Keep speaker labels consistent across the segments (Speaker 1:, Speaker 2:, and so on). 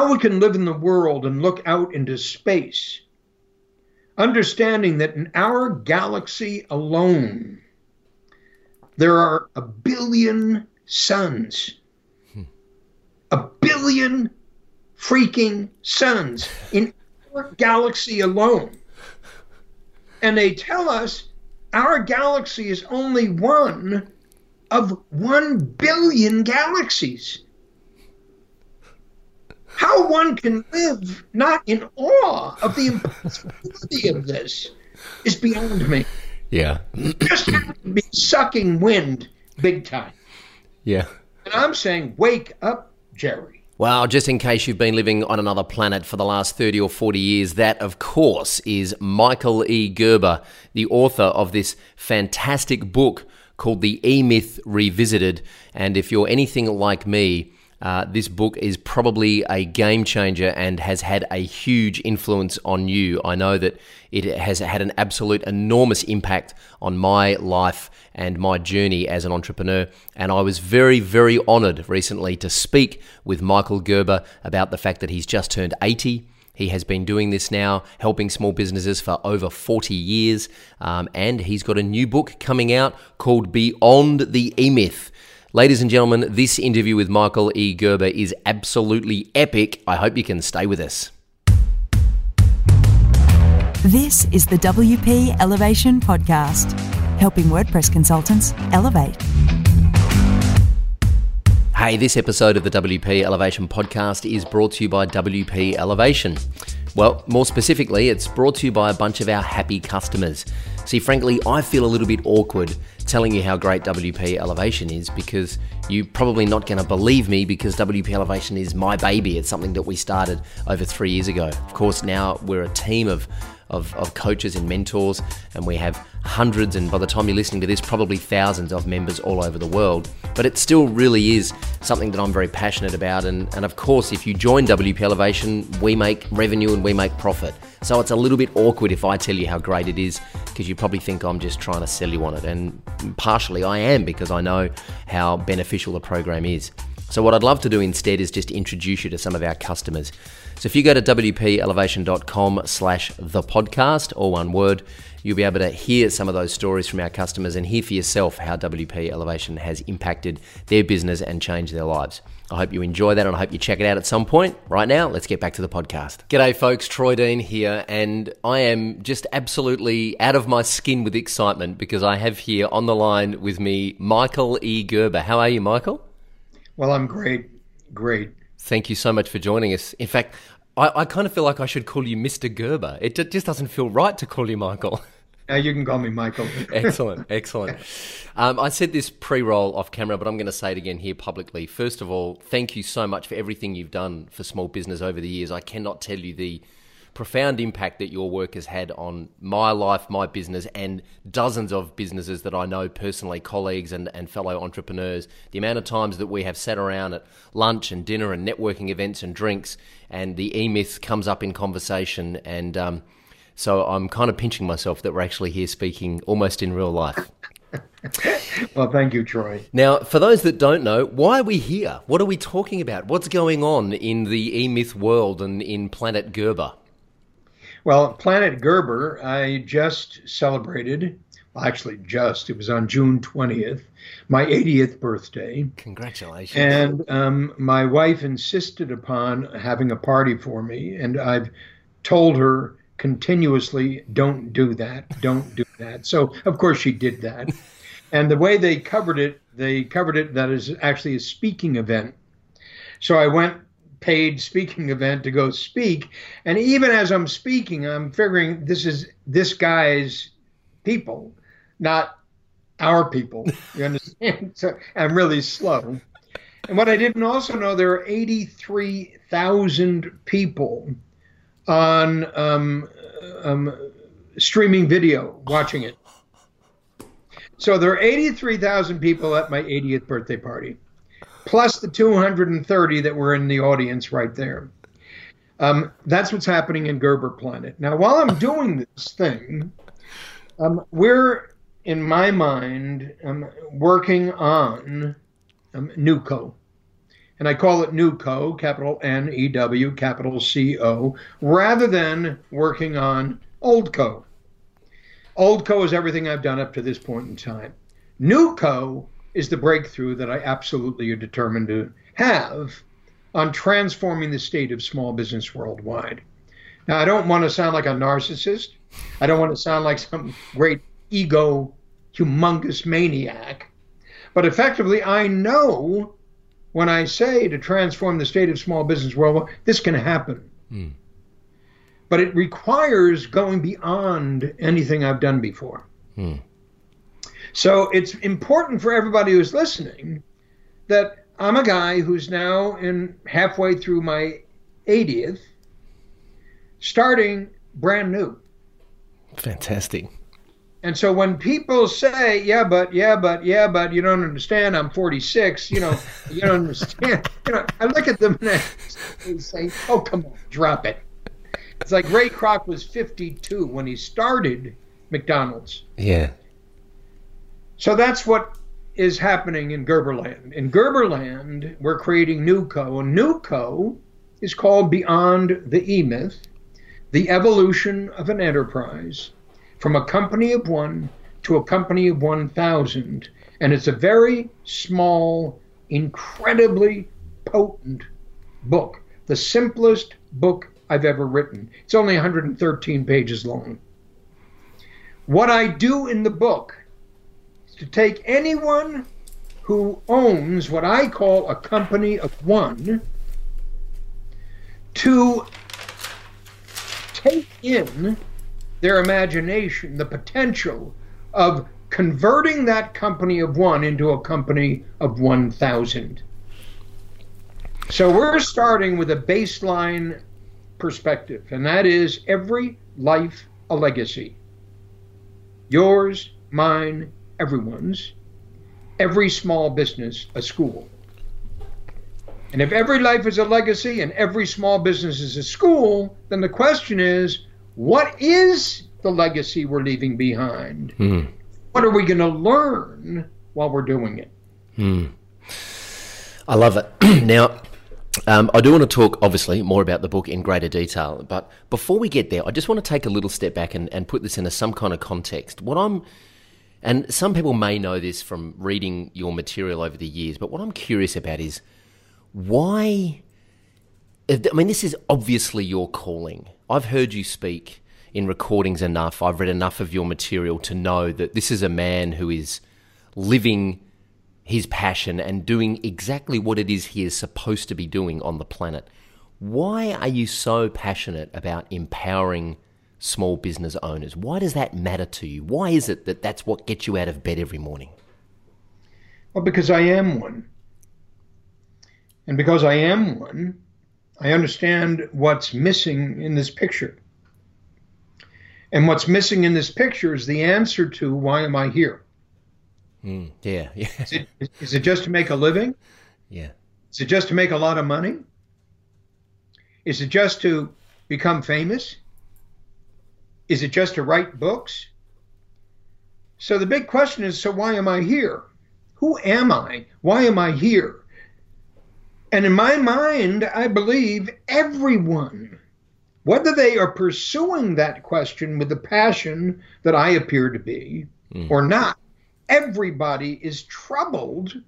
Speaker 1: how we can live in the world and look out into space, understanding that in our galaxy alone, there are a billion suns. Hmm. A billion freaking suns in our galaxy alone. And they tell us our galaxy is only one of one billion galaxies. How one can live not in awe of the impossibility of this is beyond me.
Speaker 2: Yeah.
Speaker 1: Just have to be sucking wind big time.
Speaker 2: Yeah.
Speaker 1: And I'm saying, wake up, Jerry.
Speaker 2: Well, just in case you've been living on another planet for the last 30 or 40 years, that, of course, is Michael E. Gerber, the author of this fantastic book called The E Myth Revisited. And if you're anything like me, uh, this book is probably a game changer and has had a huge influence on you. I know that it has had an absolute enormous impact on my life and my journey as an entrepreneur. And I was very, very honored recently to speak with Michael Gerber about the fact that he's just turned 80. He has been doing this now, helping small businesses for over 40 years. Um, and he's got a new book coming out called Beyond the E Myth. Ladies and gentlemen, this interview with Michael E. Gerber is absolutely epic. I hope you can stay with us.
Speaker 3: This is the WP Elevation Podcast, helping WordPress consultants elevate.
Speaker 2: Hey, this episode of the WP Elevation Podcast is brought to you by WP Elevation. Well, more specifically, it's brought to you by a bunch of our happy customers. See, frankly, I feel a little bit awkward telling you how great WP Elevation is because you're probably not going to believe me because WP Elevation is my baby. It's something that we started over three years ago. Of course, now we're a team of of, of coaches and mentors, and we have hundreds, and by the time you're listening to this, probably thousands of members all over the world. But it still really is something that I'm very passionate about. And, and of course, if you join WP Elevation, we make revenue and we make profit. So it's a little bit awkward if I tell you how great it is because you probably think I'm just trying to sell you on it. And partially I am because I know how beneficial the program is. So, what I'd love to do instead is just introduce you to some of our customers. So if you go to wpelevation.com slash the podcast, or one word, you'll be able to hear some of those stories from our customers and hear for yourself how WP Elevation has impacted their business and changed their lives. I hope you enjoy that and I hope you check it out at some point. Right now, let's get back to the podcast. G'day, folks. Troy Dean here, and I am just absolutely out of my skin with excitement because I have here on the line with me Michael E. Gerber. How are you, Michael?
Speaker 1: Well, I'm great. Great.
Speaker 2: Thank you so much for joining us. In fact, I, I kind of feel like I should call you Mr. Gerber. It just doesn't feel right to call you Michael.
Speaker 1: Uh, you can call me Michael.
Speaker 2: excellent, excellent. Um, I said this pre-roll off camera, but I'm going to say it again here publicly. First of all, thank you so much for everything you've done for small business over the years. I cannot tell you the profound impact that your work has had on my life, my business, and dozens of businesses that I know personally, colleagues and, and fellow entrepreneurs. The amount of times that we have sat around at lunch and dinner and networking events and drinks, and the e myth comes up in conversation. And um, so I'm kind of pinching myself that we're actually here speaking almost in real life.
Speaker 1: well, thank you, Troy.
Speaker 2: Now, for those that don't know, why are we here? What are we talking about? What's going on in the E Myth world and in Planet Gerber?
Speaker 1: Well, Planet Gerber, I just celebrated, well, actually, just, it was on June 20th, my 80th birthday.
Speaker 2: Congratulations.
Speaker 1: And um, my wife insisted upon having a party for me, and I've told her continuously, don't do that, don't do that. So, of course, she did that. and the way they covered it, they covered it that is actually a speaking event. So I went paid speaking event to go speak. And even as I'm speaking, I'm figuring this is this guy's people, not our people. You understand? so I'm really slow. And what I didn't also know, there are 83,000 people on um, um, streaming video watching it. So there are 83,000 people at my 80th birthday party plus the 230 that were in the audience right there. Um, that's what's happening in Gerber Planet. Now, while I'm doing this thing, um, we're, in my mind, um, working on um, NewCo. and I call it NewCo, capital N E W, capital C O, rather than working on OldCo. OldCo is everything I've done up to this point in time. NewCo is the breakthrough that I absolutely are determined to have on transforming the state of small business worldwide. Now, I don't want to sound like a narcissist. I don't want to sound like some great ego, humongous maniac. But effectively, I know when I say to transform the state of small business worldwide, this can happen. Mm. But it requires going beyond anything I've done before. Mm. So it's important for everybody who's listening that I'm a guy who's now in halfway through my 80th, starting brand new.
Speaker 2: Fantastic.
Speaker 1: And so when people say, "Yeah, but yeah, but yeah, but you don't understand, I'm 46," you know, you don't understand. You know, I look at them and they say, "Oh, come on, drop it." It's like Ray Kroc was 52 when he started McDonald's.
Speaker 2: Yeah.
Speaker 1: So that's what is happening in Gerberland. In Gerberland, we're creating NewCo. And NewCo is called Beyond the E Myth, the evolution of an enterprise from a company of one to a company of 1,000. And it's a very small, incredibly potent book, the simplest book I've ever written. It's only 113 pages long. What I do in the book to take anyone who owns what I call a company of one to take in their imagination the potential of converting that company of one into a company of 1,000. So we're starting with a baseline perspective, and that is every life a legacy. Yours, mine, everyone's, every small business a school. And if every life is a legacy and every small business is a school, then the question is what is the legacy we're leaving behind? Hmm. What are we going to learn while we're doing it?
Speaker 2: Hmm. I love it. now, um, I do want to talk, obviously, more about the book in greater detail. But before we get there, I just want to take a little step back and, and put this into some kind of context. What I'm and some people may know this from reading your material over the years, but what I'm curious about is why. I mean, this is obviously your calling. I've heard you speak in recordings enough. I've read enough of your material to know that this is a man who is living his passion and doing exactly what it is he is supposed to be doing on the planet. Why are you so passionate about empowering small business owners. Why does that matter to you? Why is it that that's what gets you out of bed every morning?
Speaker 1: Well, because I am one. And because I am one, I understand what's missing in this picture. And what's missing in this picture is the answer to why am I here?
Speaker 2: Mm, yeah, yeah.
Speaker 1: is, it, is it just to make a living?
Speaker 2: Yeah.
Speaker 1: Is it just to make a lot of money? Is it just to become famous? Is it just to write books? So the big question is so why am I here? Who am I? Why am I here? And in my mind, I believe everyone, whether they are pursuing that question with the passion that I appear to be mm. or not, everybody is troubled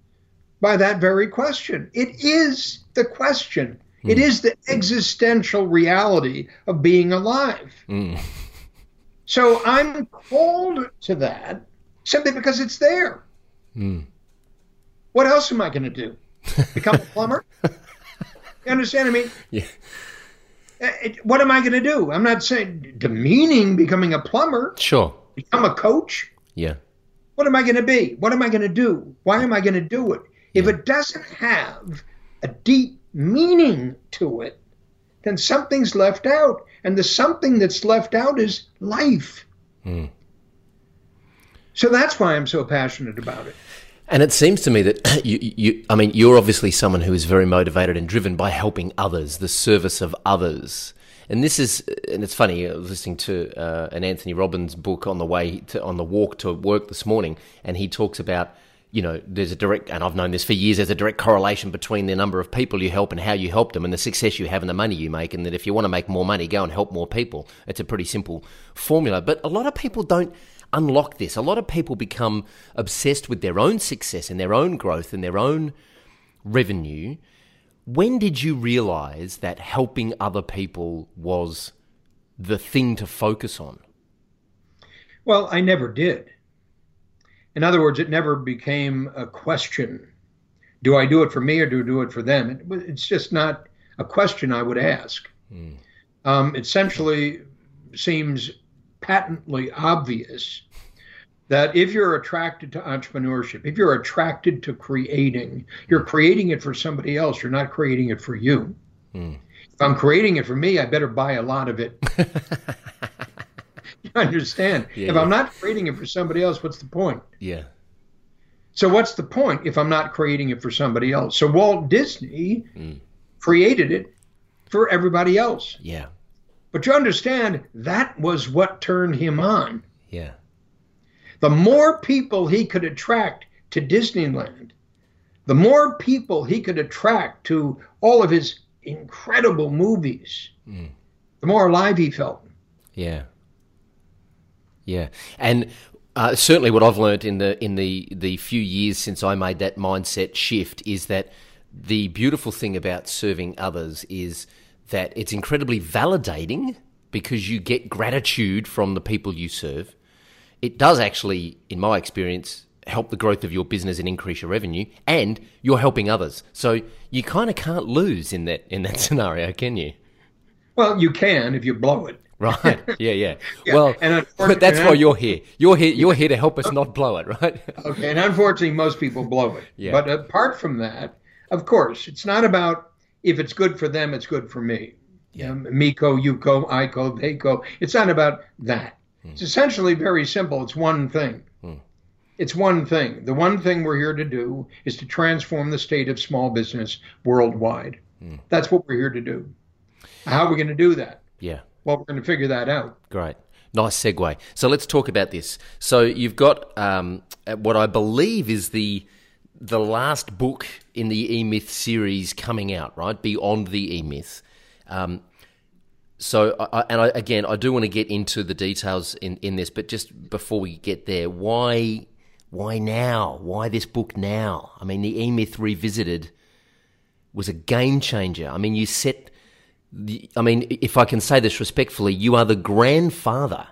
Speaker 1: by that very question. It is the question. Mm. It is the existential reality of being alive. Mm. So I'm called to that simply because it's there. Mm. What else am I going to do? Become a plumber? you understand? I mean, yeah. Uh, it, what am I going to do? I'm not saying demeaning becoming a plumber.
Speaker 2: Sure.
Speaker 1: Become a coach.
Speaker 2: Yeah.
Speaker 1: What am I going to be? What am I going to do? Why am I going to do it? Yeah. If it doesn't have a deep meaning to it, then something's left out. And the something that's left out is life. Mm. So that's why I'm so passionate about it.
Speaker 2: And it seems to me that you, you, I mean, you're obviously someone who is very motivated and driven by helping others, the service of others. And this is, and it's funny. I was listening to uh, an Anthony Robbins book on the way to, on the walk to work this morning, and he talks about you know, there's a direct, and I've known this for years, there's a direct correlation between the number of people you help and how you help them and the success you have and the money you make. And that if you want to make more money, go and help more people. It's a pretty simple formula. But a lot of people don't unlock this. A lot of people become obsessed with their own success and their own growth and their own revenue. When did you realize that helping other people was the thing to focus on?
Speaker 1: Well, I never did. In other words, it never became a question do I do it for me or do I do it for them? It, it's just not a question I would ask. Mm. Um, essentially seems patently obvious that if you're attracted to entrepreneurship, if you're attracted to creating, you're creating it for somebody else, you're not creating it for you. Mm. If I'm creating it for me, I better buy a lot of it. understand? Yeah, if yeah. I'm not creating it for somebody else, what's the point?
Speaker 2: Yeah.
Speaker 1: So what's the point if I'm not creating it for somebody else? So Walt Disney mm. created it for everybody else.
Speaker 2: Yeah.
Speaker 1: But you understand that was what turned him on.
Speaker 2: Yeah.
Speaker 1: The more people he could attract to Disneyland, the more people he could attract to all of his incredible movies, mm. the more alive he felt.
Speaker 2: Yeah. Yeah. And uh, certainly, what I've learned in the in the the few years since I made that mindset shift is that the beautiful thing about serving others is that it's incredibly validating because you get gratitude from the people you serve. It does actually, in my experience, help the growth of your business and increase your revenue, and you're helping others. So you kind of can't lose in that in that scenario, can you?
Speaker 1: Well, you can if you blow it.
Speaker 2: Right. Yeah, yeah. yeah. Well, and but that's why you're here. You're here. You're here to help us not blow it, right?
Speaker 1: okay. And unfortunately, most people blow it. Yeah. But apart from that, of course, it's not about if it's good for them, it's good for me. Yeah. Um, me go, you go, I go, they go. It's not about that. Hmm. It's essentially very simple. It's one thing. Hmm. It's one thing. The one thing we're here to do is to transform the state of small business worldwide. Hmm. That's what we're here to do. How are we going to do that?
Speaker 2: Yeah.
Speaker 1: Well, we're going to figure that out.
Speaker 2: Great. Nice segue. So let's talk about this. So you've got um, what I believe is the the last book in the E Myth series coming out, right? Beyond the E Myth. Um, so, I, and I, again, I do want to get into the details in, in this, but just before we get there, why why now? Why this book now? I mean, the E Myth Revisited was a game changer. I mean, you set I mean, if I can say this respectfully, you are the grandfather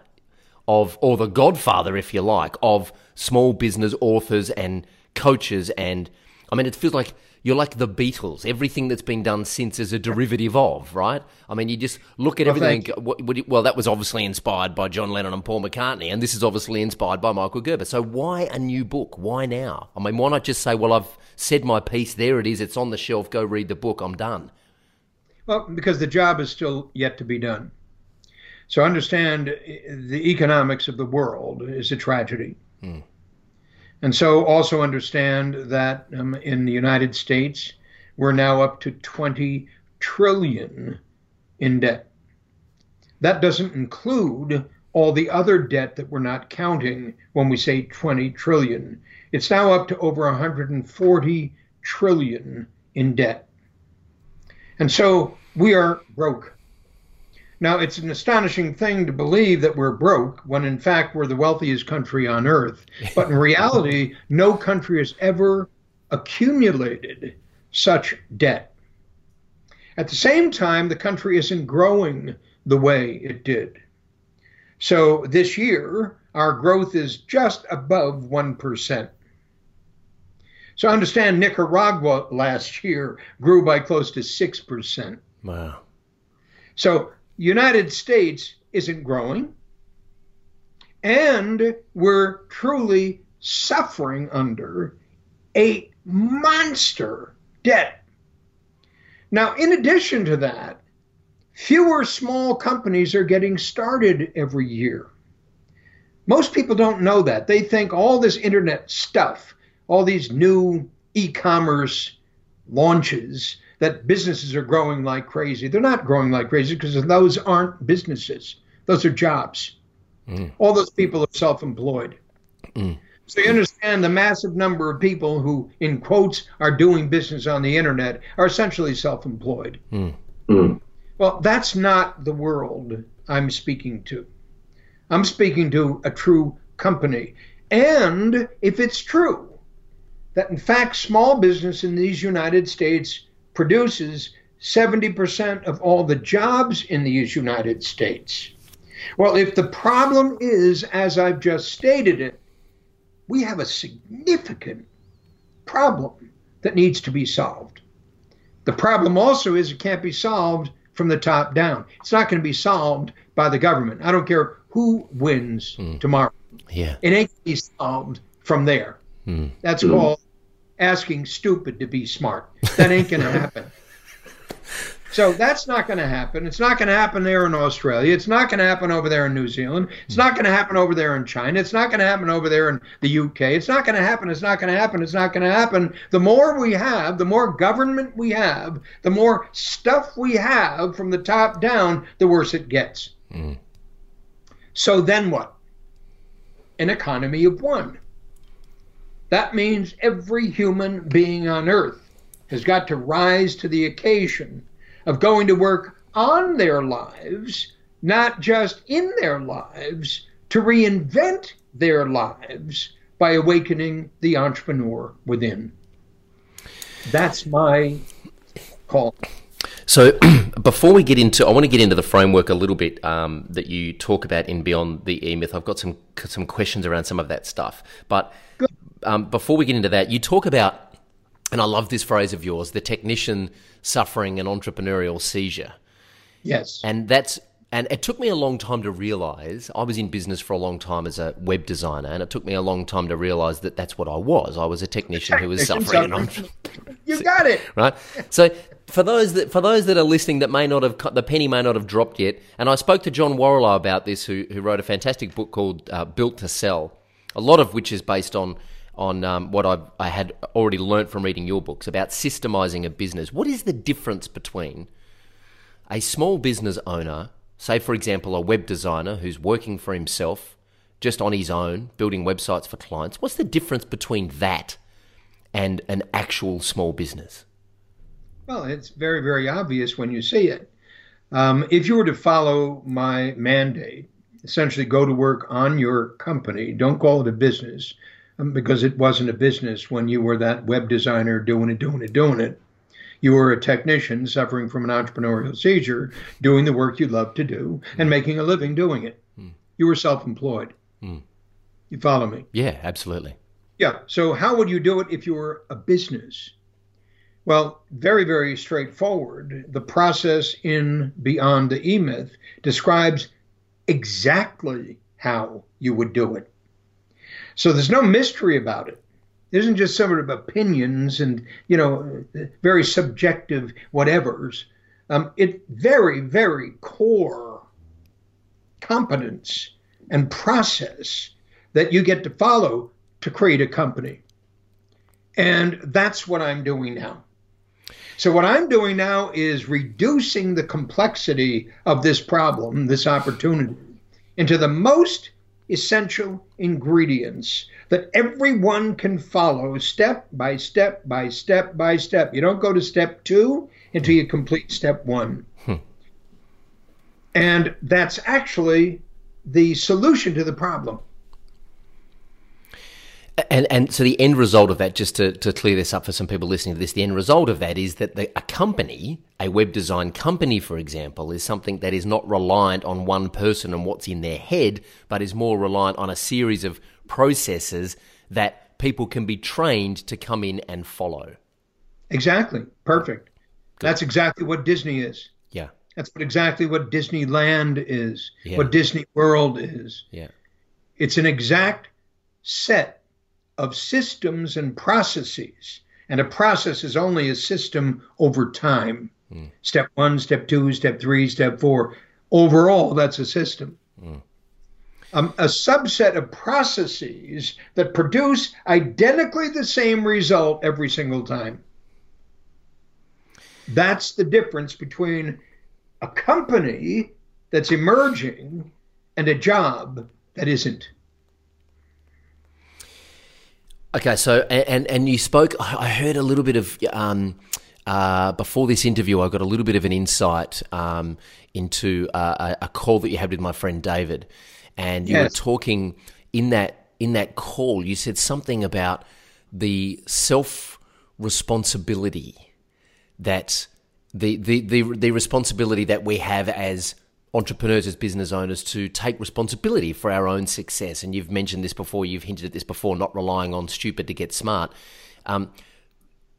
Speaker 2: of, or the godfather, if you like, of small business authors and coaches. And I mean, it feels like you're like the Beatles. Everything that's been done since is a derivative of, right? I mean, you just look at well, everything. And, well, that was obviously inspired by John Lennon and Paul McCartney, and this is obviously inspired by Michael Gerber. So why a new book? Why now? I mean, why not just say, well, I've said my piece. There it is. It's on the shelf. Go read the book. I'm done.
Speaker 1: Well, because the job is still yet to be done. So understand the economics of the world is a tragedy. Mm. And so also understand that um, in the United States, we're now up to 20 trillion in debt. That doesn't include all the other debt that we're not counting when we say 20 trillion. It's now up to over 140 trillion in debt. And so we are broke. Now, it's an astonishing thing to believe that we're broke when, in fact, we're the wealthiest country on earth. But in reality, no country has ever accumulated such debt. At the same time, the country isn't growing the way it did. So this year, our growth is just above 1%. So understand Nicaragua last year grew by close to 6%.
Speaker 2: Wow.
Speaker 1: So United States isn't growing, and we're truly suffering under a monster debt. Now, in addition to that, fewer small companies are getting started every year. Most people don't know that. They think all this internet stuff, all these new e commerce launches, that businesses are growing like crazy. They're not growing like crazy because those aren't businesses, those are jobs. Mm. All those people are self employed. Mm. So you understand the massive number of people who, in quotes, are doing business on the internet are essentially self employed.
Speaker 2: Mm.
Speaker 4: Mm.
Speaker 1: Well, that's not the world I'm speaking to. I'm speaking to a true company. And if it's true that, in fact, small business in these United States produces 70% of all the jobs in these United States. Well, if the problem is, as I've just stated it, we have a significant problem that needs to be solved. The problem also is it can't be solved from the top down. It's not going to be solved by the government. I don't care who wins tomorrow.
Speaker 2: Yeah.
Speaker 1: It ain't going to be solved from there.
Speaker 2: Mm.
Speaker 1: That's called asking stupid to be smart. That ain't going to happen. So that's not going to happen. It's not going to happen there in Australia. It's not going to happen over there in New Zealand. It's not going to happen over there in China. It's not going to happen over there in the UK. It's not going to happen. It's not going to happen. It's not going to happen. The more we have, the more government we have, the more stuff we have from the top down, the worse it gets.
Speaker 2: Mm.
Speaker 1: So then what? An economy of one. That means every human being on earth has got to rise to the occasion of going to work on their lives, not just in their lives, to reinvent their lives by awakening the entrepreneur within. That's my call.
Speaker 2: So, before we get into, I want to get into the framework a little bit um, that you talk about in Beyond the E Myth. I've got some some questions around some of that stuff, but um, before we get into that, you talk about, and I love this phrase of yours, the technician suffering an entrepreneurial seizure.
Speaker 1: Yes.
Speaker 2: And that's and it took me a long time to realize I was in business for a long time as a web designer, and it took me a long time to realize that that's what I was. I was a technician who was suffering an entrepreneurial.
Speaker 1: You got it.
Speaker 2: right? So for those that for those that are listening that may not have the penny may not have dropped yet, and I spoke to John Warrillow about this, who who wrote a fantastic book called uh, Built to Sell, a lot of which is based on on um, what I I had already learnt from reading your books about systemizing a business. What is the difference between a small business owner, say for example a web designer who's working for himself, just on his own, building websites for clients? What's the difference between that and an actual small business?
Speaker 1: Well, it's very, very obvious when you see it. Um, if you were to follow my mandate, essentially go to work on your company, don't call it a business, Um, because it wasn't a business when you were that web designer doing it, doing it, doing it. You were a technician suffering from an entrepreneurial seizure, doing the work you love to do and hmm. making a living doing it. Hmm. You were self employed.
Speaker 2: Mm.
Speaker 1: You follow me?
Speaker 2: Yeah, absolutely.
Speaker 1: Yeah. So, how would you do it if you were a business? Well, very, very straightforward. The process in Beyond the E Myth describes exactly how you would do it. So there's no mystery about it. It isn't just some sort of opinions and, you know, very subjective whatevers. Um, it very, very core competence and process that you get to follow to create a company. And that's what I'm doing now. So, what I'm doing now is reducing the complexity of this problem, this opportunity, into the most essential ingredients that everyone can follow step by step by step by step. You don't go to step two until you complete step one. Hmm. And that's actually the solution to the problem.
Speaker 2: And and so the end result of that, just to, to clear this up for some people listening to this, the end result of that is that the, a company, a web design company, for example, is something that is not reliant on one person and what's in their head, but is more reliant on a series of processes that people can be trained to come in and follow.
Speaker 1: Exactly. Perfect. That's exactly what Disney is.
Speaker 2: Yeah.
Speaker 1: That's what exactly what Disneyland is,
Speaker 2: Yeah.
Speaker 1: what Disney World is.
Speaker 2: Yeah.
Speaker 1: It's an exact set of systems and processes. And a process is only a system over time. Step one, step two, step three, step four. Overall, that's a system. Um, a subset of processes that produce identically the same result every single time. That's the difference between a company that's emerging and a job that isn't.
Speaker 2: Okay, so and and you spoke. I heard a little bit of um, uh, before this interview. I got a little bit of an insight um, into uh, a, call that you had with my friend David, and you yes. were talking in that in that call. You said something about the self responsibility that the, the the the responsibility that we have as entrepreneurs as business owners to take responsibility for our own success. And you've mentioned this before, you've hinted at this before, not relying on stupid to get smart. Um,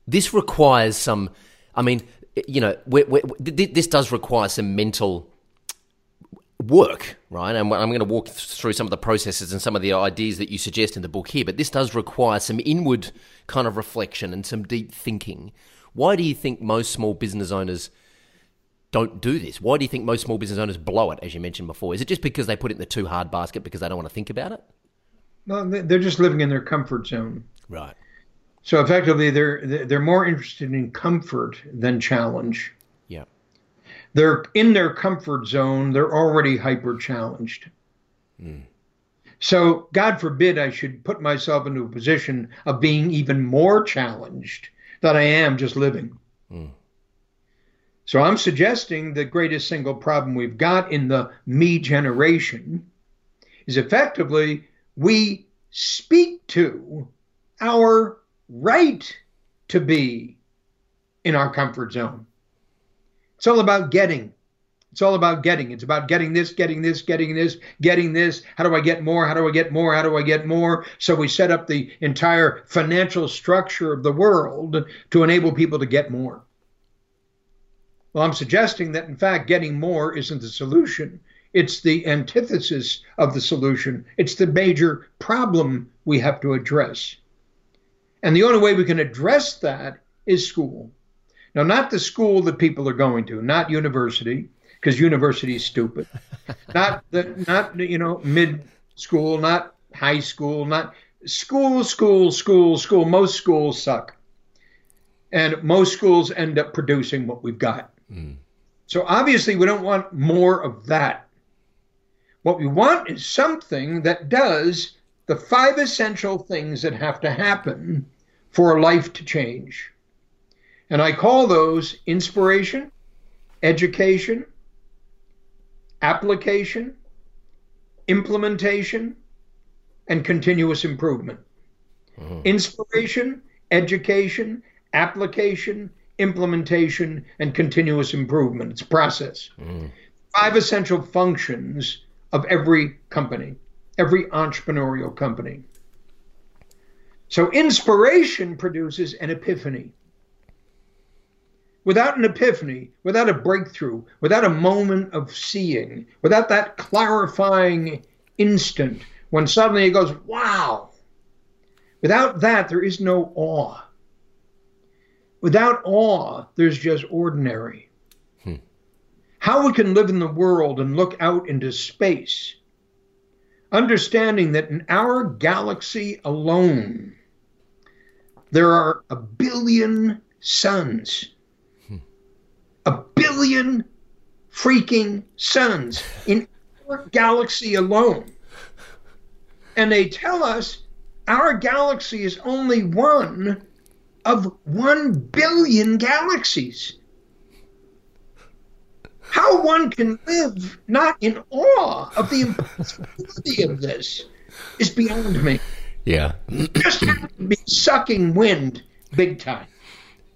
Speaker 2: this requires some, I mean, you know, we're, we're, this does require some mental work, right? And I'm going to walk through some of the processes and some of the ideas that you suggest in the book here, but this does require some inward kind of reflection and some deep thinking. Why do you think most small business owners don't do this? Why do you think most small business owners blow it, as you mentioned before? Is it just because they put it in the too hard basket because they don't want to think about it?
Speaker 1: No, they're just living in their comfort zone.
Speaker 2: Right.
Speaker 1: So effectively, they're they're more interested in comfort than challenge.
Speaker 2: Yeah.
Speaker 1: They're in their comfort zone. They're already hyper challenged. Mm. So God forbid I should put myself into a position of being even more challenged than I am just living. Mm. So I'm suggesting the greatest single problem we've got in the me generation is effectively we speak to our right to be in our comfort zone. It's all about getting. It's all about getting. It's about getting this, getting this, getting this, getting this. How do I get more? How do I get more? How do I get more? So we set up the entire financial structure of the world to enable people to get more. Well, I'm suggesting that, in fact, getting more isn't the solution. It's the antithesis of the solution. It's the major problem we have to address. And the only way we can address that is school. Now, not the school that people are going to, not university, because university is stupid. not the, not you know mid school, not high school, not school, school, school, school. Most schools suck, and most schools end up producing what we've got. Mm. So obviously, we don't want more of that. What we want is something that does the five essential things that have to happen for a life to change. And I call those inspiration, education, application, implementation, and continuous improvement. Mm-hmm. Inspiration, education, application, implementation, and continuous improvement. It's a process. Mm. Five essential functions of every company, every entrepreneurial company. So inspiration produces an epiphany. Without an epiphany, without a breakthrough, without a moment of seeing, without that clarifying instant when suddenly it goes, wow. Without that, there is no awe. Without awe, there's just ordinary. Hmm. How we can live in the world and look out into space, understanding that in our galaxy alone, there are a billion suns. Hmm. A billion freaking suns in our galaxy alone. And they tell us our galaxy is only one of 1 billion galaxies. How one can live not in awe of the impossibility of this is beyond me.
Speaker 2: Yeah.
Speaker 1: Just be sucking wind big time.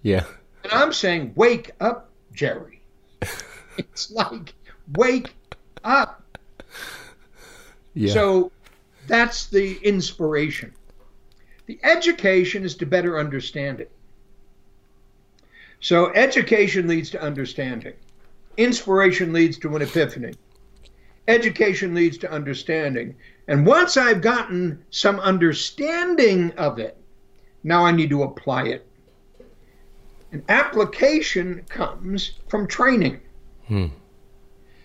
Speaker 2: Yeah.
Speaker 1: And I'm saying, wake up, Jerry. it's like, wake up. Yeah. So that's the inspiration. The education is to better understand it. So education leads to understanding. Inspiration leads to an epiphany. Education leads to understanding. And once I've gotten some understanding of it, now I need to apply it. And application comes from training. Hmm.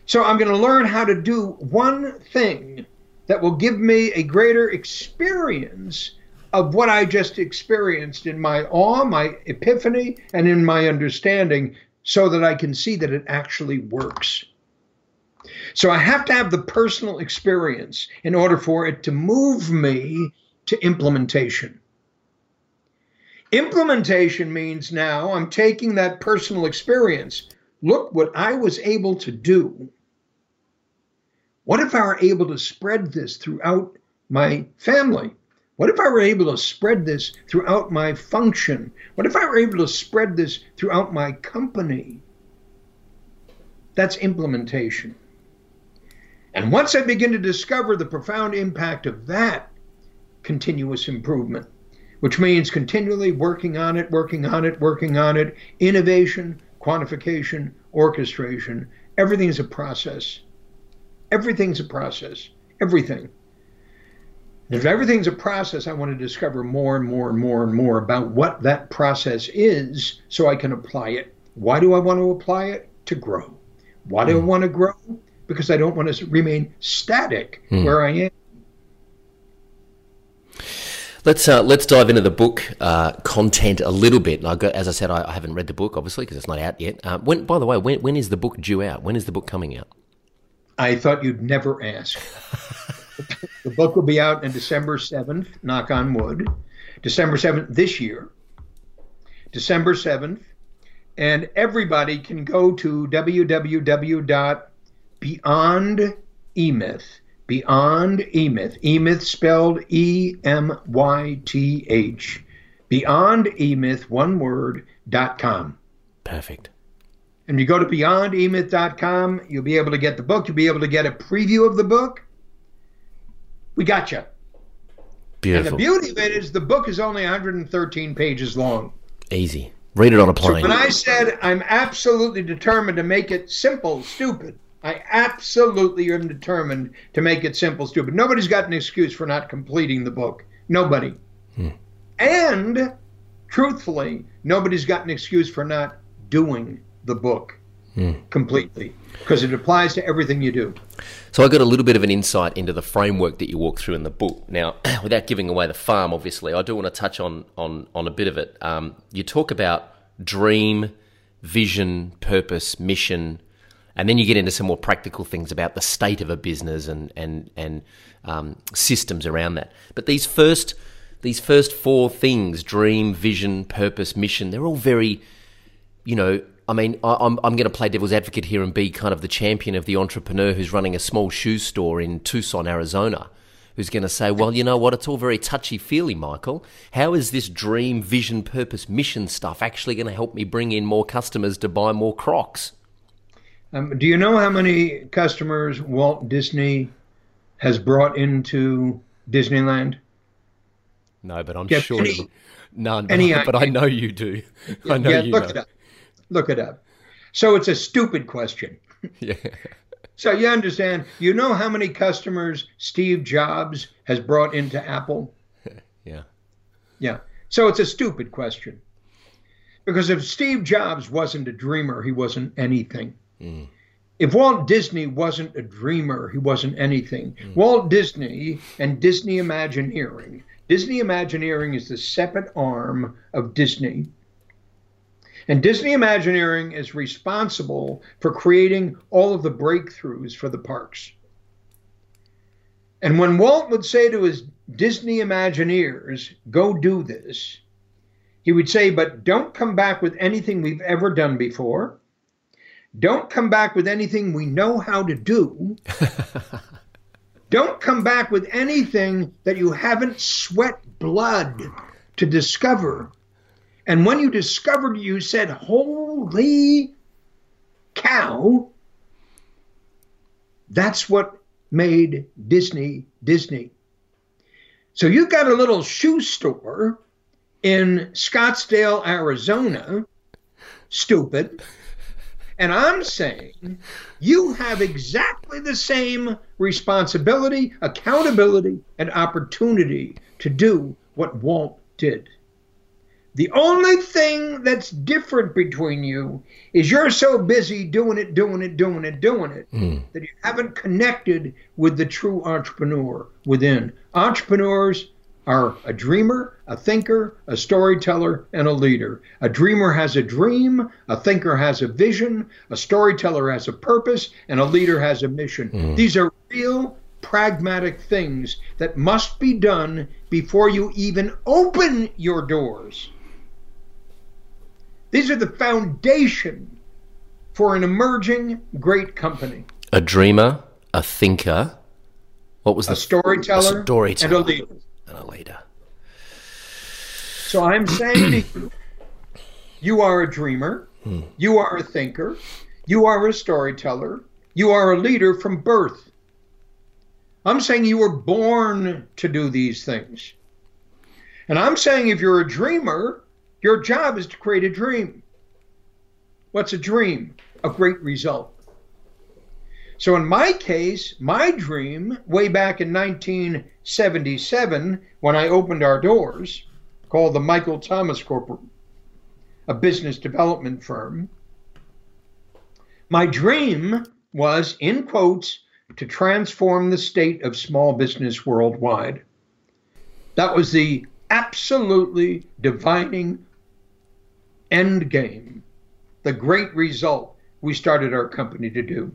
Speaker 1: So I'm going to learn how to do one thing that will give me a greater experience of what I just experienced in my awe, my epiphany, and in my understanding so that I can see that it actually works. So I have to have the personal experience in order for it to move me to implementation. Implementation means now I'm taking that personal experience. Look what I was able to do. What if I were able to spread this throughout my family? What if I were able to spread this throughout my function? What if I were able to spread this throughout my company? That's implementation. And once I begin to discover the profound impact of that continuous improvement, which means continually working on it, working on it, working on it, innovation, quantification, orchestration, everything's a process. Everything's a process. Everything. If everything's a process, I want to discover more and more and more and more about what that process is so I can apply it. Why do I want to apply it? To grow. Why do mm. I hmm. want to grow? Because I don't want to remain static mm. where I am.
Speaker 2: Let's uh, let's dive into the book uh, content a little bit. I got, as I said, I, I, haven't read the book obviously because it's not out yet. Uh, when, by the way, when, when is the book due out? When is the book coming out?
Speaker 1: I thought you'd never ask. the book will be out on December 7th, knock on wood. December 7th this year. December 7th. And everybody can go to www.beyondemyth, Beyond Emyth, Emyth spelled E M Y T H, beyondemyth, one word, dot com.
Speaker 2: Perfect.
Speaker 1: And you go to beyondemyth.com, you'll be able to get the book, you'll be able to get a preview of the book we got you.
Speaker 2: Beautiful.
Speaker 1: And the beauty of it is the book is only 113 pages long.
Speaker 2: Easy. Read it on a plane.
Speaker 1: So when I said I'm absolutely determined to make it simple, stupid, I absolutely am determined to make it simple, stupid. Nobody's got an excuse for not completing the book. Nobody. Hmm. And truthfully, nobody's got an excuse for not doing the book hmm. completely because it applies to everything you do.
Speaker 2: So I got a little bit of an insight into the framework that you walk through in the book. Now, without giving away the farm, obviously, I do want to touch on on on a bit of it. Um, you talk about dream, vision, purpose, mission, and then you get into some more practical things about the state of a business and and and um, systems around that. But these first these first four things dream vision purpose mission they're all very you know I mean, I, am I'm going to play devil's advocate here and be kind of the champion of the entrepreneur who's running a small shoe store in Tucson, Arizona, who's going to say, well, you know what? It's all very touchy feely, Michael. How is this dream, vision, purpose, mission stuff actually going to help me bring in more customers to buy more Crocs?
Speaker 1: Um, do you know how many customers Walt Disney has brought into Disneyland?
Speaker 2: No, but I'm sure. Any, no, but, but I know you do. I know
Speaker 1: yeah,
Speaker 2: you
Speaker 1: look
Speaker 2: know.
Speaker 1: it up look it up. So it's a stupid question.
Speaker 2: Yeah.
Speaker 1: So you understand, you know how many customers Steve Jobs has brought into Apple?
Speaker 2: Yeah.
Speaker 1: Yeah. So it's a stupid question. Because if Steve Jobs wasn't a dreamer, he wasn't anything. Mm. If Walt Disney wasn't a dreamer, he wasn't anything. Mm. Walt Disney and Disney Imagineering. Disney Imagineering is the separate arm of Disney and Disney Imagineering is responsible for creating all of the breakthroughs for the parks. And when Walt would say to his Disney Imagineers, go do this, he would say, but don't come back with anything we've ever done before. Don't come back with anything we know how to do. don't come back with anything that you haven't sweat blood to discover and when you discovered, you said, Holy cow, that's what made Disney Disney. So you've got a little shoe store in Scottsdale, Arizona, stupid. And I'm saying you have exactly the same responsibility, accountability, and opportunity to do what Walt did. The only thing that's different between you is you're so busy doing it, doing it, doing it, doing it mm. that you haven't connected with the true entrepreneur within. Entrepreneurs are a dreamer, a thinker, a storyteller, and a leader. A dreamer has a dream, a thinker has a vision, a storyteller has a purpose, and a leader has a mission. Mm. These are real pragmatic things that must be done before you even open your doors These are the foundation for an emerging great company.
Speaker 2: A dreamer, a thinker. What was
Speaker 1: a
Speaker 2: the
Speaker 1: storyteller,
Speaker 2: a storyteller
Speaker 1: and a leader.
Speaker 2: And a leader.
Speaker 1: So I'm saying to you, you are a dreamer,
Speaker 2: Hmm.
Speaker 1: you are a thinker, you are a storyteller, you are a leader from birth. I'm saying you were born to do these things. And I'm saying if you're a dreamer, your job is to create a dream. What's a dream? A great result. So in my case, my dream, way back in 1977, when I opened our doors, called the Michael Thomas Corporation, a business development firm, my dream was, in quotes, to transform the state of small business worldwide. That was the absolutely divining end game, the great result we started our company to do.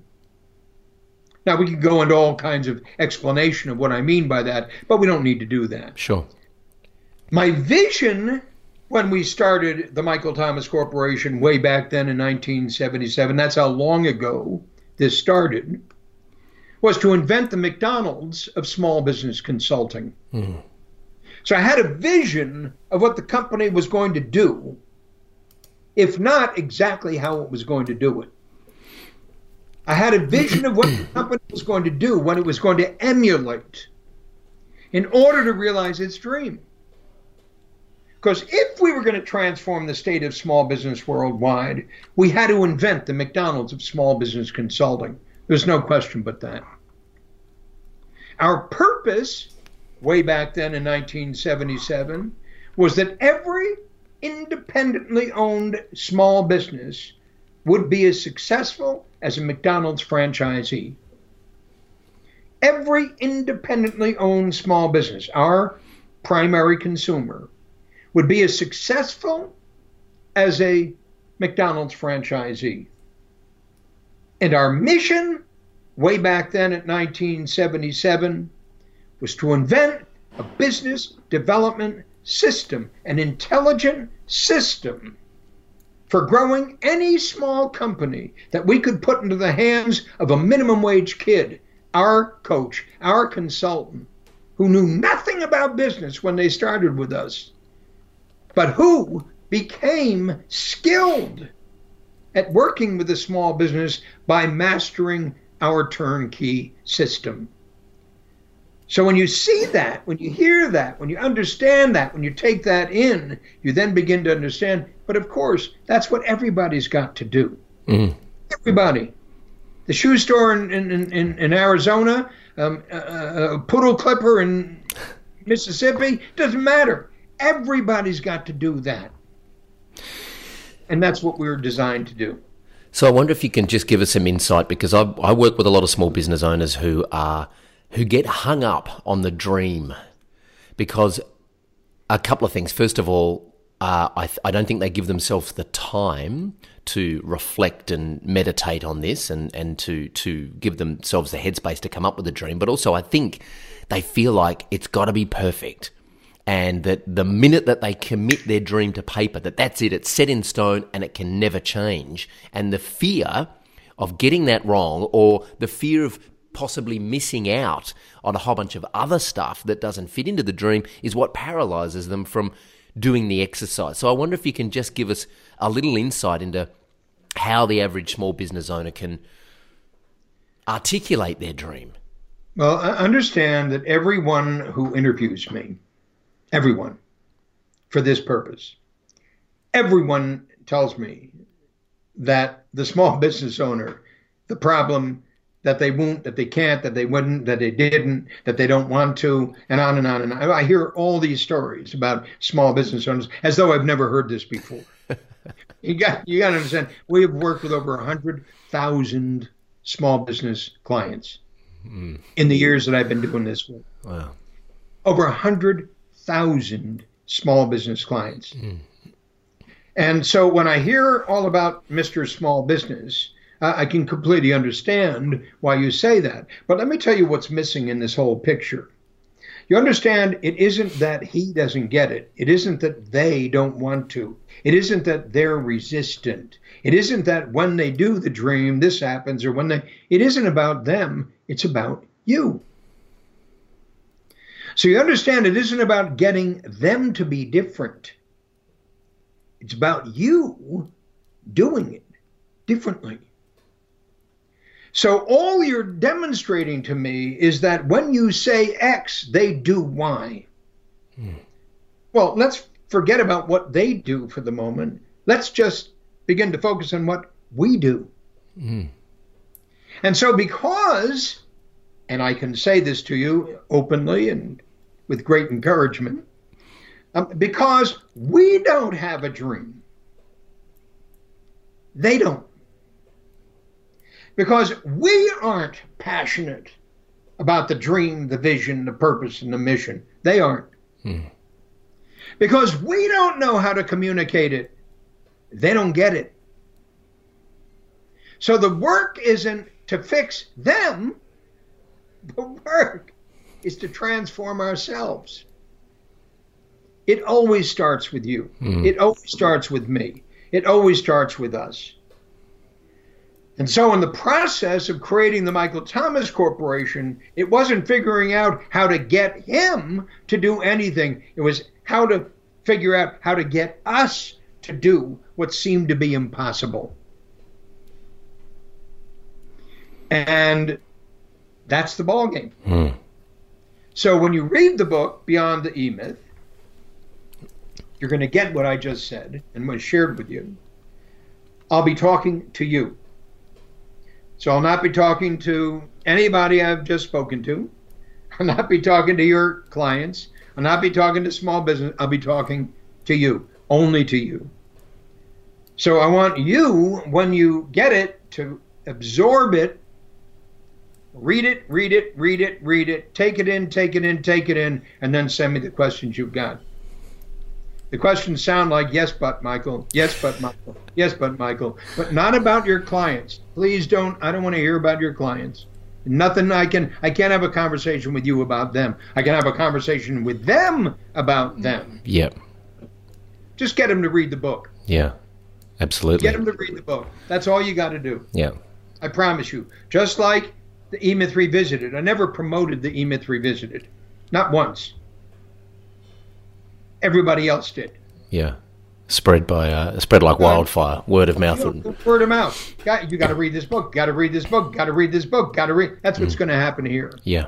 Speaker 1: Now, we can go into all kinds of explanation of what I mean by that, but we don't need to do that.
Speaker 2: Sure.
Speaker 1: My vision when we started the Michael Thomas Corporation way back then in 1977, that's how long ago this started, was to invent the McDonald's of small business consulting.
Speaker 2: Mm.
Speaker 1: So I had a vision of what the company was going to do, if not exactly how it was going to do it. I had a vision of what the company was going to do, what it was going to emulate in order to realize its dream. Because if we were going to transform the state of small business worldwide, we had to invent the McDonald's of small business consulting. There's no question but that. Our purpose, way back then in 1977, was that every independently owned small business would be as successful as a McDonald's franchisee. Every independently owned small business, our primary consumer, would be as successful as a McDonald's franchisee. And our mission, way back then at 1977, was to invent a business development system, an intelligent system for growing any small company that we could put into the hands of a minimum wage kid, our coach, our consultant, who knew nothing about business when they started with us but who became skilled at working with a small business by mastering our turnkey system. So when you see that, when you hear that, when you understand that, when you take that in, you then begin to understand. But of course, that's what everybody's got to do.
Speaker 2: Mm.
Speaker 1: Everybody. The shoe store in, in, in, in Arizona, um, a, a poodle clipper in Mississippi, doesn't matter. Everybody's got to do that. And that's what we were designed to do.
Speaker 2: So I wonder if you can just give us some insight because I, I work with a lot of small business owners who are who get hung up on the dream because a couple of things. First of all, uh, I, I don't think they give themselves the time to reflect and meditate on this and, and to, to give themselves the headspace to come up with a dream. But also, I think they feel like it's got to be perfect and that the minute that they commit their dream to paper that that's it it's set in stone and it can never change and the fear of getting that wrong or the fear of possibly missing out on a whole bunch of other stuff that doesn't fit into the dream is what paralyzes them from doing the exercise so i wonder if you can just give us a little insight into how the average small business owner can articulate their dream
Speaker 1: well i understand that everyone who interviews me everyone for this purpose. Everyone tells me that the small business owner, the problem that they won't, that they can't, that they wouldn't, that they didn't, that they don't want to, and on and on and on. I hear all these stories about small business owners as though I've never heard this before. you got you got to understand. We have worked with over hundred thousand small business clients mm. in the years that I've been doing this. With.
Speaker 2: Wow.
Speaker 1: Over a hundred thousand small business clients. Mm. And so when I hear all about Mr. Small Business, I can completely understand why you say that. But let me tell you what's missing in this whole picture. You understand, it isn't that he doesn't get it. It isn't that they don't want to. It isn't that they're resistant. It isn't that when they do the dream, this happens, or when they. It isn't about them, it's about you. So you understand, it isn't about getting them to be different. It's about you doing it differently. So all you're demonstrating to me is that when you say X, they do Y. Hmm. Well, let's forget about what they do for the moment. Let's just begin to focus on what we do. Hmm. And so, because, and I can say this to you openly and with great encouragement, um, because we don't have a dream, they don't because we aren't passionate about the dream, the vision, the purpose, and the mission. They aren't. Hmm. Because we don't know how to communicate it, they don't get it. So the work isn't to fix them, the work is to transform ourselves. It always starts with you. Hmm. It always starts with me. It always starts with us. And so, in the process of creating the Michael Thomas Corporation, it wasn't figuring out how to get him to do anything. It was how to figure out how to get us to do what seemed to be impossible. And that's the ballgame. Hmm. So, when you read the book, Beyond the E Myth, you're going to get what I just said and what I shared with you. I'll be talking to you. So I'll not be talking to anybody I've just spoken to. I'll not be talking to your clients. I'll not be talking to small business. I'll be talking to you, only to you. So I want you, when you get it, to absorb it, read it, read it, read it, read it, take it in, take it in, take it in, and then send me the questions you've got. The questions sound like yes, but Michael, yes, but Michael, yes, but Michael, but not about your clients. Please don't. I don't want to hear about your clients. Nothing. I can. I can't have a conversation with you about them. I can have a conversation with them about mm. them.
Speaker 2: Yep.
Speaker 1: Just get them to read the book.
Speaker 2: Yeah. Absolutely.
Speaker 1: Get them to read the book. That's all you got to do.
Speaker 2: Yeah.
Speaker 1: I promise you. Just like the E Myth Revisited. I never promoted the E Myth Revisited. Not once everybody else did.
Speaker 2: Yeah. Spread by uh, spread like wildfire, word of mouth.
Speaker 1: Word of mouth. Got, you got to read this book. Got to read this book. Got to read this book. Got to read. That's what's mm. going to happen here.
Speaker 2: Yeah.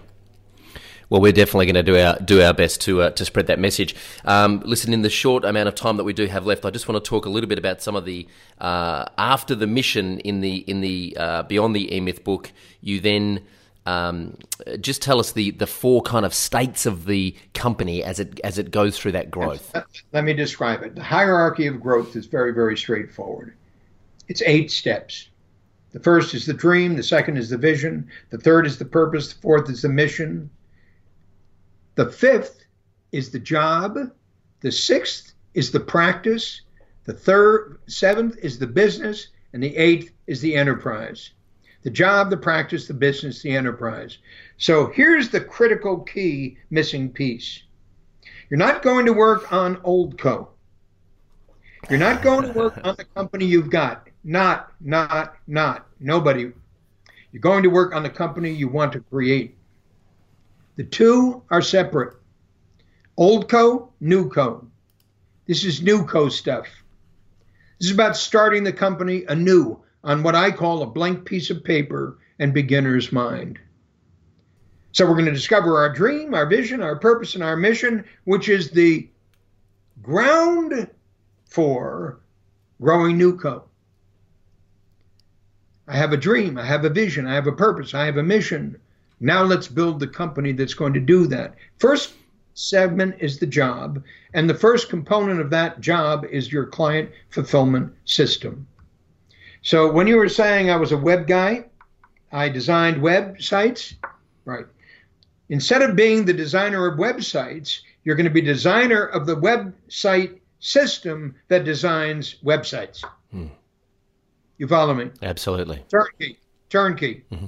Speaker 2: Well, we're definitely going to do our do our best to uh, to spread that message. Um, listen, in the short amount of time that we do have left, I just want to talk a little bit about some of the uh, after the mission in the in the uh, beyond the E Myth book. You then um, just tell us the, the four kind of states of the company as it as it goes through that growth.
Speaker 1: Let me describe it. The hierarchy of growth is very very straightforward. It's eight steps. The first is the dream. The second is the vision. The third is the purpose. The fourth is the mission. The fifth is the job. The sixth is the practice. The third, seventh is the business, and the eighth is the enterprise the job, the practice, the business, the enterprise. So here's the critical key missing piece. You're not going to work on old co. You're not going to work on the company you've got. Not, not, not. Nobody. You're going to work on the company you want to create. The two are separate. Old co, new co. This is new co stuff. This is about starting the company anew, on what I call a blank piece of paper and beginner's mind. So we're going to discover our dream, our vision, our purpose, and our mission, which is the ground for growing Newco. I have a dream, I have a vision, I have a purpose, I have a mission. Now let's build the company that's going to do that. First segment is the job, and the first component of that job is your client fulfillment system. So when you were saying I was a web guy, I designed websites, right? Instead of being the designer of websites, you're going to be designer of the website system that designs websites. Hmm. You follow me?
Speaker 2: Absolutely.
Speaker 1: Turnkey. Turnkey. Mm-hmm.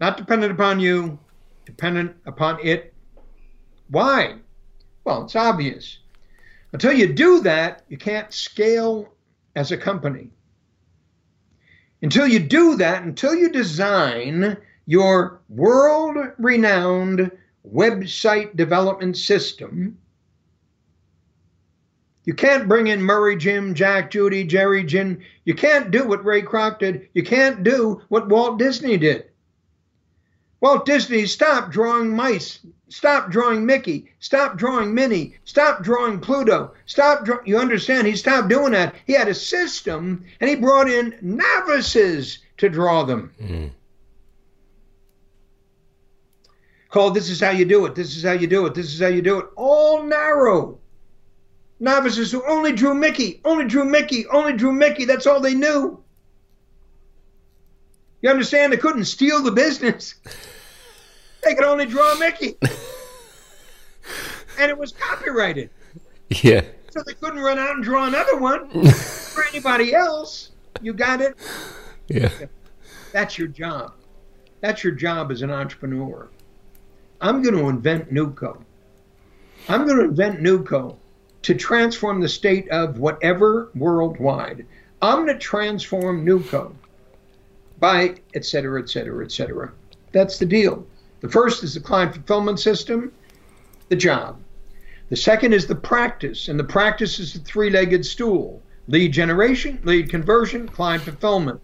Speaker 1: Not dependent upon you, dependent upon it. Why? Well, it's obvious. Until you do that, you can't scale as a company. Until you do that, until you design your world renowned website development system, you can't bring in Murray, Jim, Jack, Judy, Jerry, Jin. You can't do what Ray Kroc did. You can't do what Walt Disney did. Walt Disney stopped drawing mice, stopped drawing Mickey, Stop drawing Minnie, Stop drawing Pluto, stopped. Draw- you understand? He stopped doing that. He had a system, and he brought in novices to draw them. Mm. Called "This is how you do it. This is how you do it. This is how you do it." All narrow novices who only drew Mickey, only drew Mickey, only drew Mickey. That's all they knew. You understand? They couldn't steal the business. They could only draw Mickey. and it was copyrighted.
Speaker 2: Yeah.
Speaker 1: So they couldn't run out and draw another one for anybody else. You got it?
Speaker 2: Yeah.
Speaker 1: That's your job. That's your job as an entrepreneur. I'm going to invent Newco. I'm going to invent Newco to transform the state of whatever worldwide. I'm going to transform Newco by et cetera, et cetera, et cetera. That's the deal. The first is the client fulfillment system, the job. The second is the practice, and the practice is the three legged stool lead generation, lead conversion, client fulfillment.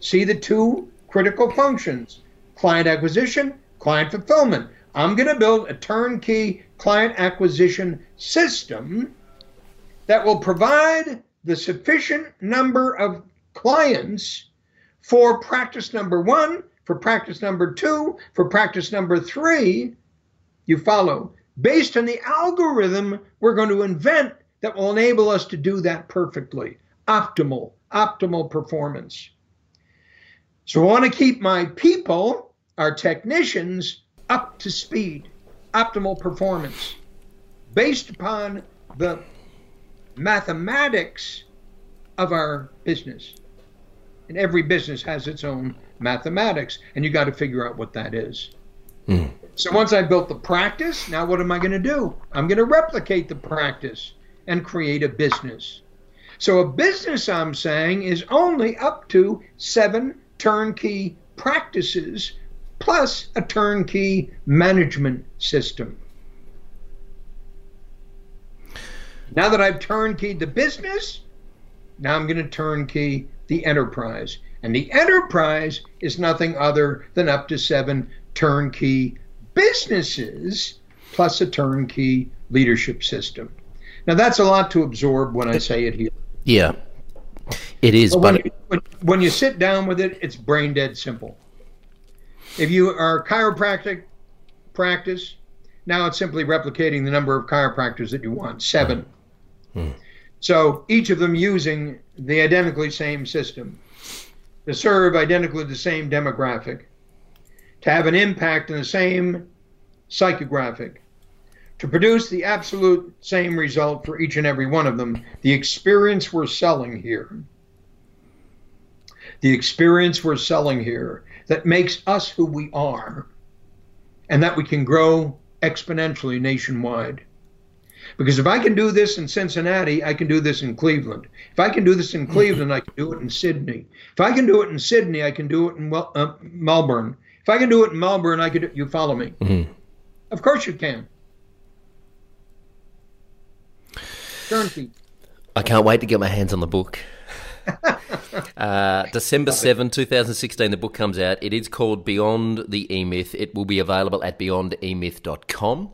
Speaker 1: See the two critical functions client acquisition, client fulfillment. I'm going to build a turnkey client acquisition system that will provide the sufficient number of clients for practice number one, for practice number two, for practice number three. You follow. Based on the algorithm we're going to invent that will enable us to do that perfectly. Optimal, optimal performance. So I want to keep my people, our technicians, up to speed, optimal performance, based upon the mathematics of our business. And every business has its own mathematics, and you got to figure out what that is. Mm. So once I built the practice, now what am I going to do? I'm going to replicate the practice and create a business. So a business, I'm saying, is only up to seven turnkey practices plus a turnkey management system. Now that I've turnkeyed the business, now I'm going to turnkey the enterprise. And the enterprise is nothing other than up to seven turnkey businesses plus a turnkey leadership system. Now, that's a lot to absorb when I say it here.
Speaker 2: Yeah, it is.
Speaker 1: But, when, but... You, when, when you sit down with it, it's brain dead simple. If you are chiropractic practice, now it's simply replicating the number of chiropractors that you want, seven. Hmm. So each of them using the identically same system to serve identically the same demographic, to have an impact in the same psychographic, to produce the absolute same result for each and every one of them. The experience we're selling here, the experience we're selling here that makes us who we are, and that we can grow exponentially nationwide. Because if I can do this in Cincinnati, I can do this in Cleveland. If I can do this in Cleveland, I can do it in Sydney. If I can do it in Sydney, I can do it in well, uh, Melbourne. If I can do it in Melbourne, I could. You follow me? Mm-hmm. Of course you can.
Speaker 2: Turnkey. I can't wait to get my hands on the book. uh, December 7, 2016, the book comes out. It is called Beyond the E Myth. It will be available at beyondemyth.com.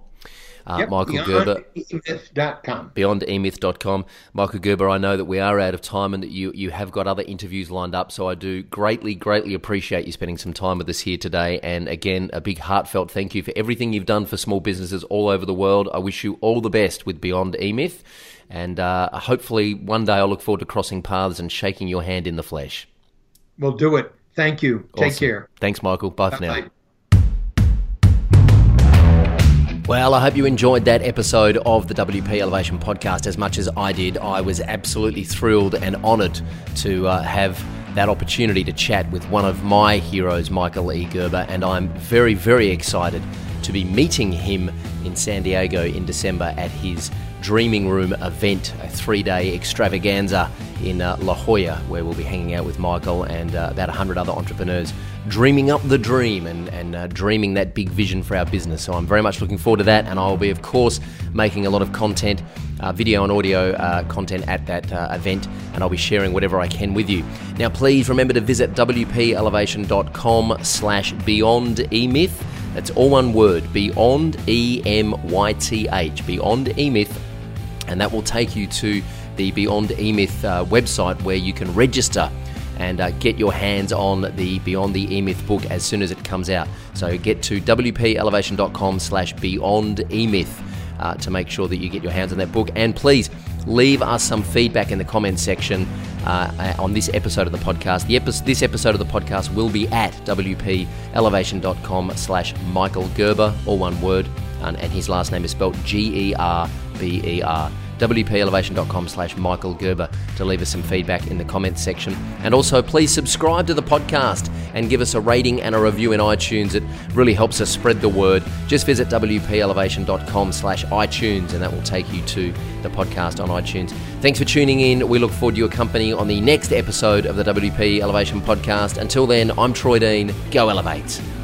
Speaker 1: Uh, yep, Michael Gerber. Beyondemyth.com.
Speaker 2: Beyondemyth.com. Michael Gerber, I know that we are out of time and that you, you have got other interviews lined up, so I do greatly, greatly appreciate you spending some time with us here today. And again, a big heartfelt thank you for everything you've done for small businesses all over the world. I wish you all the best with Beyond eMyth. And uh, hopefully, one day I'll look forward to crossing paths and shaking your hand in the flesh.
Speaker 1: We'll do it. Thank you. Awesome. Take care.
Speaker 2: Thanks, Michael. Bye, Bye for now. Well, I hope you enjoyed that episode of the WP Elevation podcast as much as I did. I was absolutely thrilled and honoured to uh, have that opportunity to chat with one of my heroes, Michael E. Gerber, and I'm very, very excited to be meeting him in San Diego in December at his Dreaming Room event, a three day extravaganza in uh, La Jolla, where we'll be hanging out with Michael and uh, about 100 other entrepreneurs, dreaming up the dream and, and uh, dreaming that big vision for our business. So I'm very much looking forward to that, and I'll be, of course, making a lot of content. Uh, video and audio uh, content at that uh, event, and I'll be sharing whatever I can with you. Now, please remember to visit wpelevation.com slash beyond emyth. That's all one word, beyond E M Y T H, beyond emyth, and that will take you to the Beyond eMyth uh, website where you can register and uh, get your hands on the Beyond the eMyth book as soon as it comes out. So get to wpelevation.com slash beyond emyth uh, to make sure that you get your hands on that book. And please leave us some feedback in the comments section uh, on this episode of the podcast. The epi- this episode of the podcast will be at wpelevation.com slash Michael Gerber, all one word, and, and his last name is spelled G-E-R-B-E-R wpelevation.com slash Michael Gerber to leave us some feedback in the comments section. And also, please subscribe to the podcast and give us a rating and a review in iTunes. It really helps us spread the word. Just visit wpelevation.com slash iTunes and that will take you to the podcast on iTunes. Thanks for tuning in. We look forward to your company on the next episode of the WP Elevation podcast. Until then, I'm Troy Dean. Go Elevate.